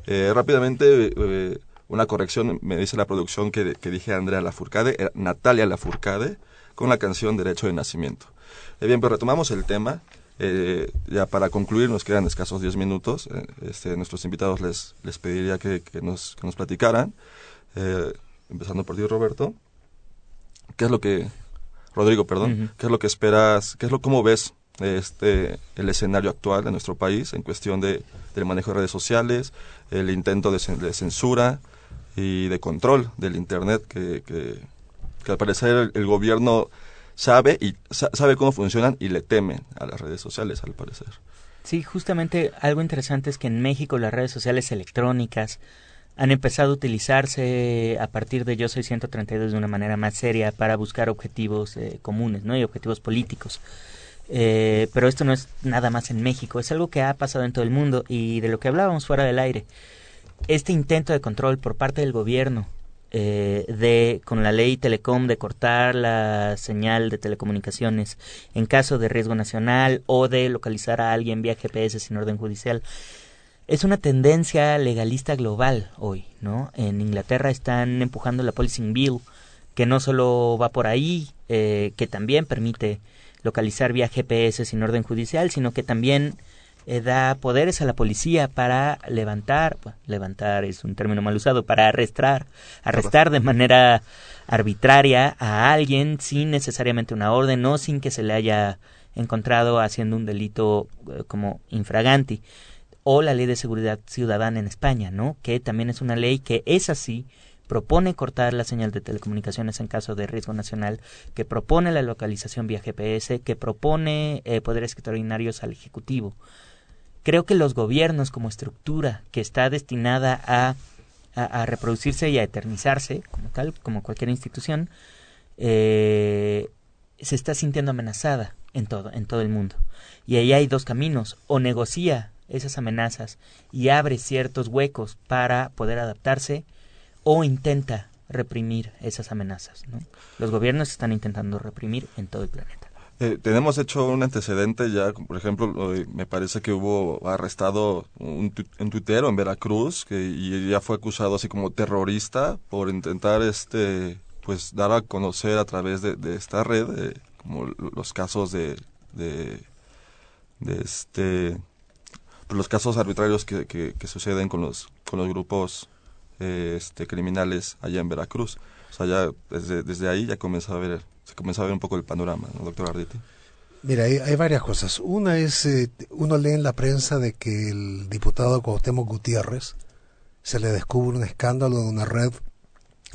Eh, rápidamente, eh, una corrección, me dice la producción que, que dije Andrea Lafurcade, eh, Natalia Lafurcade, con la canción Derecho de Nacimiento. Eh, bien, pues retomamos el tema. Eh, ya para concluir, nos quedan escasos 10 minutos. Este, nuestros invitados les, les pediría que, nos, que nos platicaran eh, empezando por ti, Roberto, ¿qué es lo que, Rodrigo, perdón, qué es lo que esperas, qué es lo, cómo ves este, el escenario actual de nuestro país en cuestión de, del manejo de redes sociales, el intento de, censura y de control del Internet, que, que, al parecer el, el, gobierno sabe, y, sabe cómo funcionan y le temen a las redes sociales, al parecer. Sí, justamente algo interesante es que en México las redes sociales electrónicas, han empezado a utilizarse a partir de Yo Soy 132 de una manera más seria para buscar objetivos eh, comunes, ¿no? Y objetivos políticos. Eh, pero esto no es nada más en México, es algo que ha pasado en todo el mundo y de lo que hablábamos fuera del aire. Este intento de control por parte del gobierno eh, de con la ley Telecom de cortar la señal de telecomunicaciones en caso de riesgo nacional o de localizar a alguien vía GPS sin orden judicial es una tendencia legalista global hoy, ¿no? En Inglaterra están empujando la Policing Bill, que no solo va por ahí, eh, que también permite localizar vía GPS sin orden judicial, sino que también eh, da poderes a la policía para levantar, levantar es un término mal usado, para arrestar, arrestar de manera arbitraria a alguien sin necesariamente una orden o sin que se le haya encontrado haciendo un delito eh, como infraganti o la ley de seguridad ciudadana en España, ¿no? Que también es una ley que es así, propone cortar la señal de telecomunicaciones en caso de riesgo nacional, que propone la localización vía GPS, que propone eh, poderes extraordinarios al Ejecutivo. Creo que los gobiernos como estructura que está destinada a, reproducirse y a eternizarse, como tal, como cualquier institución, eh, se está sintiendo amenazada en todo, en todo el mundo. Y ahí hay dos caminos, o negocia esas amenazas y abre ciertos huecos para poder adaptarse o intenta reprimir esas amenazas. Los gobiernos están intentando reprimir en todo el planeta. Eh, tenemos hecho un antecedente ya, por ejemplo, me parece que hubo arrestado un, tu- un tuitero en Veracruz que y ya fue acusado así como terrorista por intentar este pues dar a conocer a través de, esta red eh, como los casos de, de, de este pues, los casos arbitrarios que, que, suceden con los con los grupos eh, este criminales allá en Veracruz. O sea, ya desde, desde ahí ya comienza a ver se comienza a ver un poco el panorama, ¿no, doctor Arditi? Mira, hay, hay varias cosas. Una es, eh, uno lee en la prensa de que el diputado Cuauhtémoc Gutiérrez se le descubre un escándalo de una red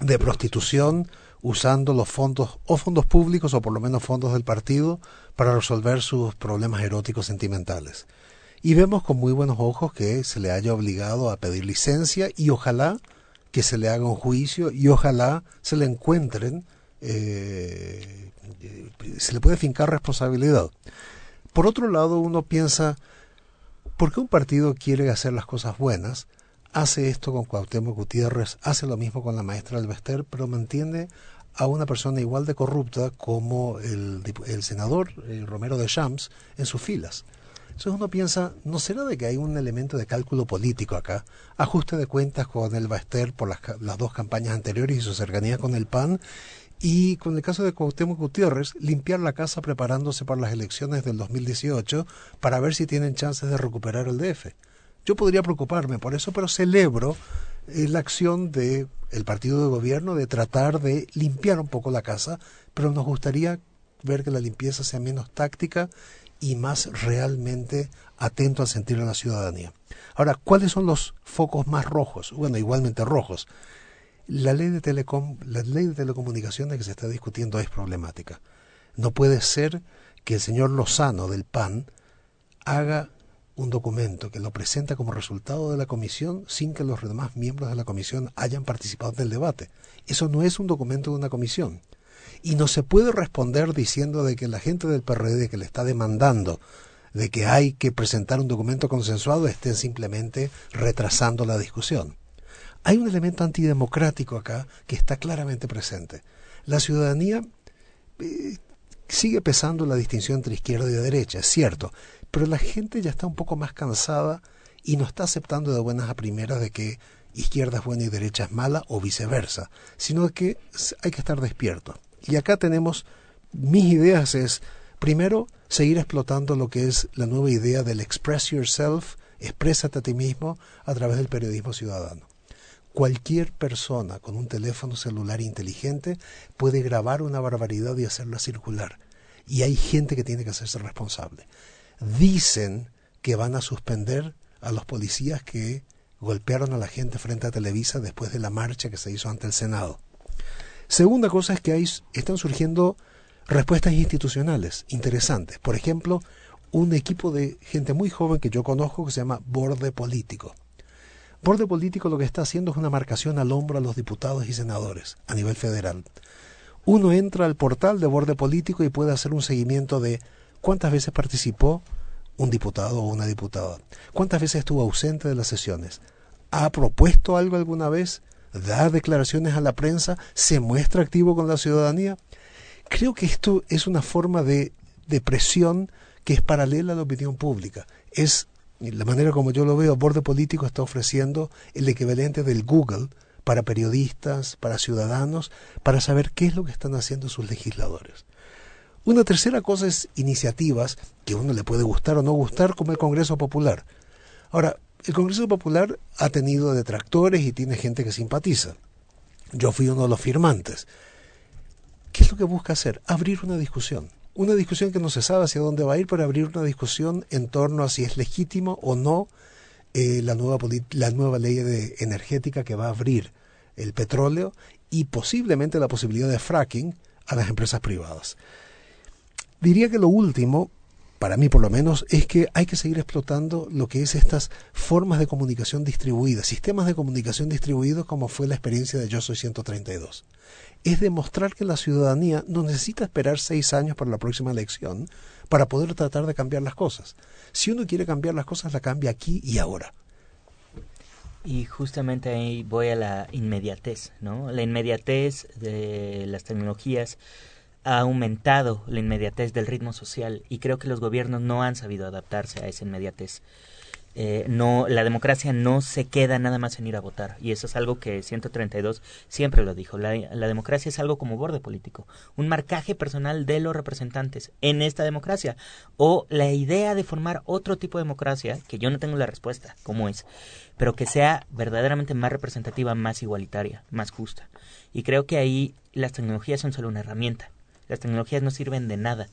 de prostitución usando los fondos, o fondos públicos, o por lo menos fondos del partido, para resolver sus problemas eróticos sentimentales. Y vemos con muy buenos ojos que se le haya obligado a pedir licencia y ojalá que se le haga un juicio y ojalá se le encuentren eh, se le puede fincar responsabilidad. Por otro lado, uno piensa, ¿por qué un partido quiere hacer las cosas buenas? Hace esto con Cuauhtémoc Gutiérrez, hace lo mismo con la maestra Alvester, pero mantiene a una persona igual de corrupta como el, el senador eh, Romero de Champs en sus filas. Entonces uno piensa, ¿no será de que hay un elemento de cálculo político acá? Ajuste de cuentas con el Baester por las, las dos campañas anteriores y su cercanía con el PAN y con el caso de Cuauhtémoc Gutiérrez, limpiar la casa preparándose para las elecciones del 2018 para ver si tienen chances de recuperar el DF. Yo podría preocuparme por eso, pero celebro eh, la acción de el partido de gobierno de tratar de limpiar un poco la casa, pero nos gustaría ver que la limpieza sea menos táctica y más realmente atento al sentir de la ciudadanía. Ahora, ¿cuáles son los focos más rojos? Bueno, igualmente rojos. La ley de telecom, la ley de telecomunicaciones que se está discutiendo es problemática. No puede ser que el señor Lozano del PAN haga un documento que lo presenta como resultado de la comisión sin que los demás miembros de la comisión hayan participado del debate. Eso no es un documento de una comisión. Y no se puede responder diciendo de que la gente del PRD que le está demandando de que hay que presentar un documento consensuado estén simplemente retrasando la discusión. Hay un elemento antidemocrático acá que está claramente presente. La ciudadanía eh, sigue pesando la distinción entre izquierda y derecha, es cierto, pero la gente ya está un poco más cansada y no está aceptando de buenas a primeras de que izquierda es buena y derecha es mala o viceversa, sino que hay que estar despierto. Y acá tenemos, mis ideas es, primero, seguir explotando lo que es la nueva idea del express yourself, exprésate a ti mismo a través del periodismo ciudadano. Cualquier persona con un teléfono celular inteligente puede grabar una barbaridad y hacerla circular. Y hay gente que tiene que hacerse responsable. Dicen que van a suspender a los policías que golpearon a la gente frente a Televisa después de la marcha que se hizo ante el Senado. Segunda cosa es que hay, están surgiendo respuestas institucionales interesantes. Por ejemplo, un equipo de gente muy joven que yo conozco que se llama Borde Político. Borde Político lo que está haciendo es una marcación al hombro a los diputados y senadores a nivel federal. Uno entra al portal de Borde Político y puede hacer un seguimiento de cuántas veces participó un diputado o una diputada, cuántas veces estuvo ausente de las sesiones, ha propuesto algo alguna vez, da declaraciones a la prensa, se muestra activo con la ciudadanía. Creo que esto es una forma de, de presión que es paralela a la opinión pública. Es la manera como yo lo veo, Borde Político está ofreciendo el equivalente del Google para periodistas, para ciudadanos, para saber qué es lo que están haciendo sus legisladores. Una tercera cosa es iniciativas que uno le puede gustar o no gustar, como el Congreso Popular. Ahora, el Congreso Popular ha tenido detractores y tiene gente que simpatiza. Yo fui uno de los firmantes. ¿Qué es lo que busca hacer? Abrir una discusión. Una discusión que no se sabe hacia dónde va a ir, pero abrir una discusión en torno a si es legítimo o no eh, la, nueva la nueva ley de energética que va a abrir el petróleo y posiblemente la posibilidad de fracking a las empresas privadas. Diría que lo último, para mí por lo menos, es que hay que seguir explotando lo que es estas formas de comunicación distribuidas, sistemas de comunicación distribuidos como fue la experiencia de Yo Soy 132. Es demostrar que la ciudadanía no necesita esperar seis años para la próxima elección para poder tratar de cambiar las cosas. Si uno quiere cambiar las cosas, la cambia aquí y ahora. Y justamente ahí voy a la inmediatez, ¿no? La inmediatez de las tecnologías ha aumentado la inmediatez del ritmo social y creo que los gobiernos no han sabido adaptarse a esa inmediatez. Eh, no, la democracia no se queda nada más en ir a votar y eso es algo que 132 siempre lo dijo. La, la democracia es algo como borde político, un marcaje personal de los representantes en esta democracia o la idea de formar otro tipo de democracia que yo no tengo la respuesta cómo es, pero que sea verdaderamente más representativa, más igualitaria, más justa. Y creo que ahí las tecnologías son solo una herramienta las tecnologías no sirven de nada,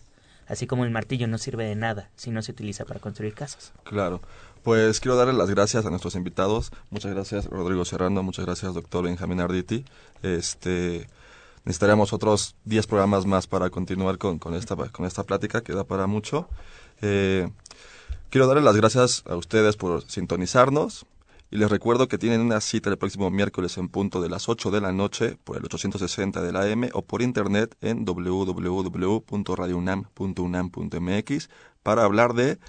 así como el martillo no sirve de nada si no se utiliza para construir casas. Claro. Pues quiero darle las gracias a nuestros invitados. Muchas gracias Rodrigo Serrano, muchas gracias doctor Benjamín Arditi. Este, necesitaríamos otros 10 programas más para continuar con, con, esta, con esta plática que da para mucho. Eh, quiero darle las gracias a ustedes por sintonizarnos. Y les recuerdo que tienen una cita el próximo miércoles en punto de las 8 de la noche por el 860 de la M o por internet en www.radiounam.unam.mx para hablar de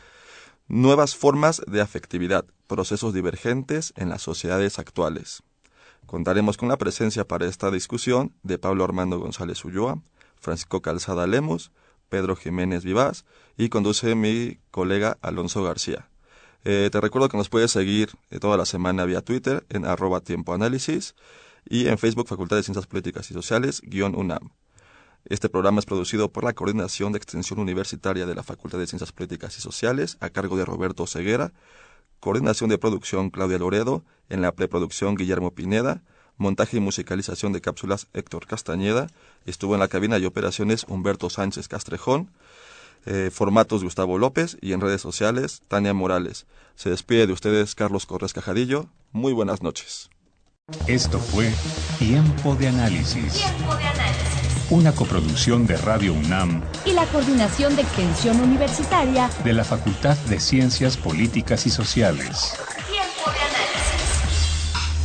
nuevas formas de afectividad, procesos divergentes en las sociedades actuales. Contaremos con la presencia para esta discusión de Pablo Armando González Ulloa, Francisco Calzada Lemus, Pedro Jiménez Vivaz y conduce mi colega Alonso García. Eh, te recuerdo que nos puedes seguir eh, toda la semana vía Twitter en arroba tiempo análisis y en Facebook Facultad de Ciencias Políticas y Sociales UNAM. Este programa es producido por la Coordinación de Extensión Universitaria de la Facultad de Ciencias Políticas y Sociales a cargo de Roberto Ceguera, coordinación de producción Claudia Loredo, en la preproducción Guillermo Pineda, montaje y musicalización de cápsulas Héctor Castañeda, estuvo en la cabina y operaciones Humberto Sánchez Castrejón, eh, formatos Gustavo López y en redes sociales Tania Morales. Se despide de ustedes Carlos Corres Cajadillo. Muy buenas noches. Esto fue Tiempo de Análisis. Tiempo de análisis. Una coproducción de Radio UNAM y la Coordinación de Extensión Universitaria de la Facultad de Ciencias Políticas y Sociales.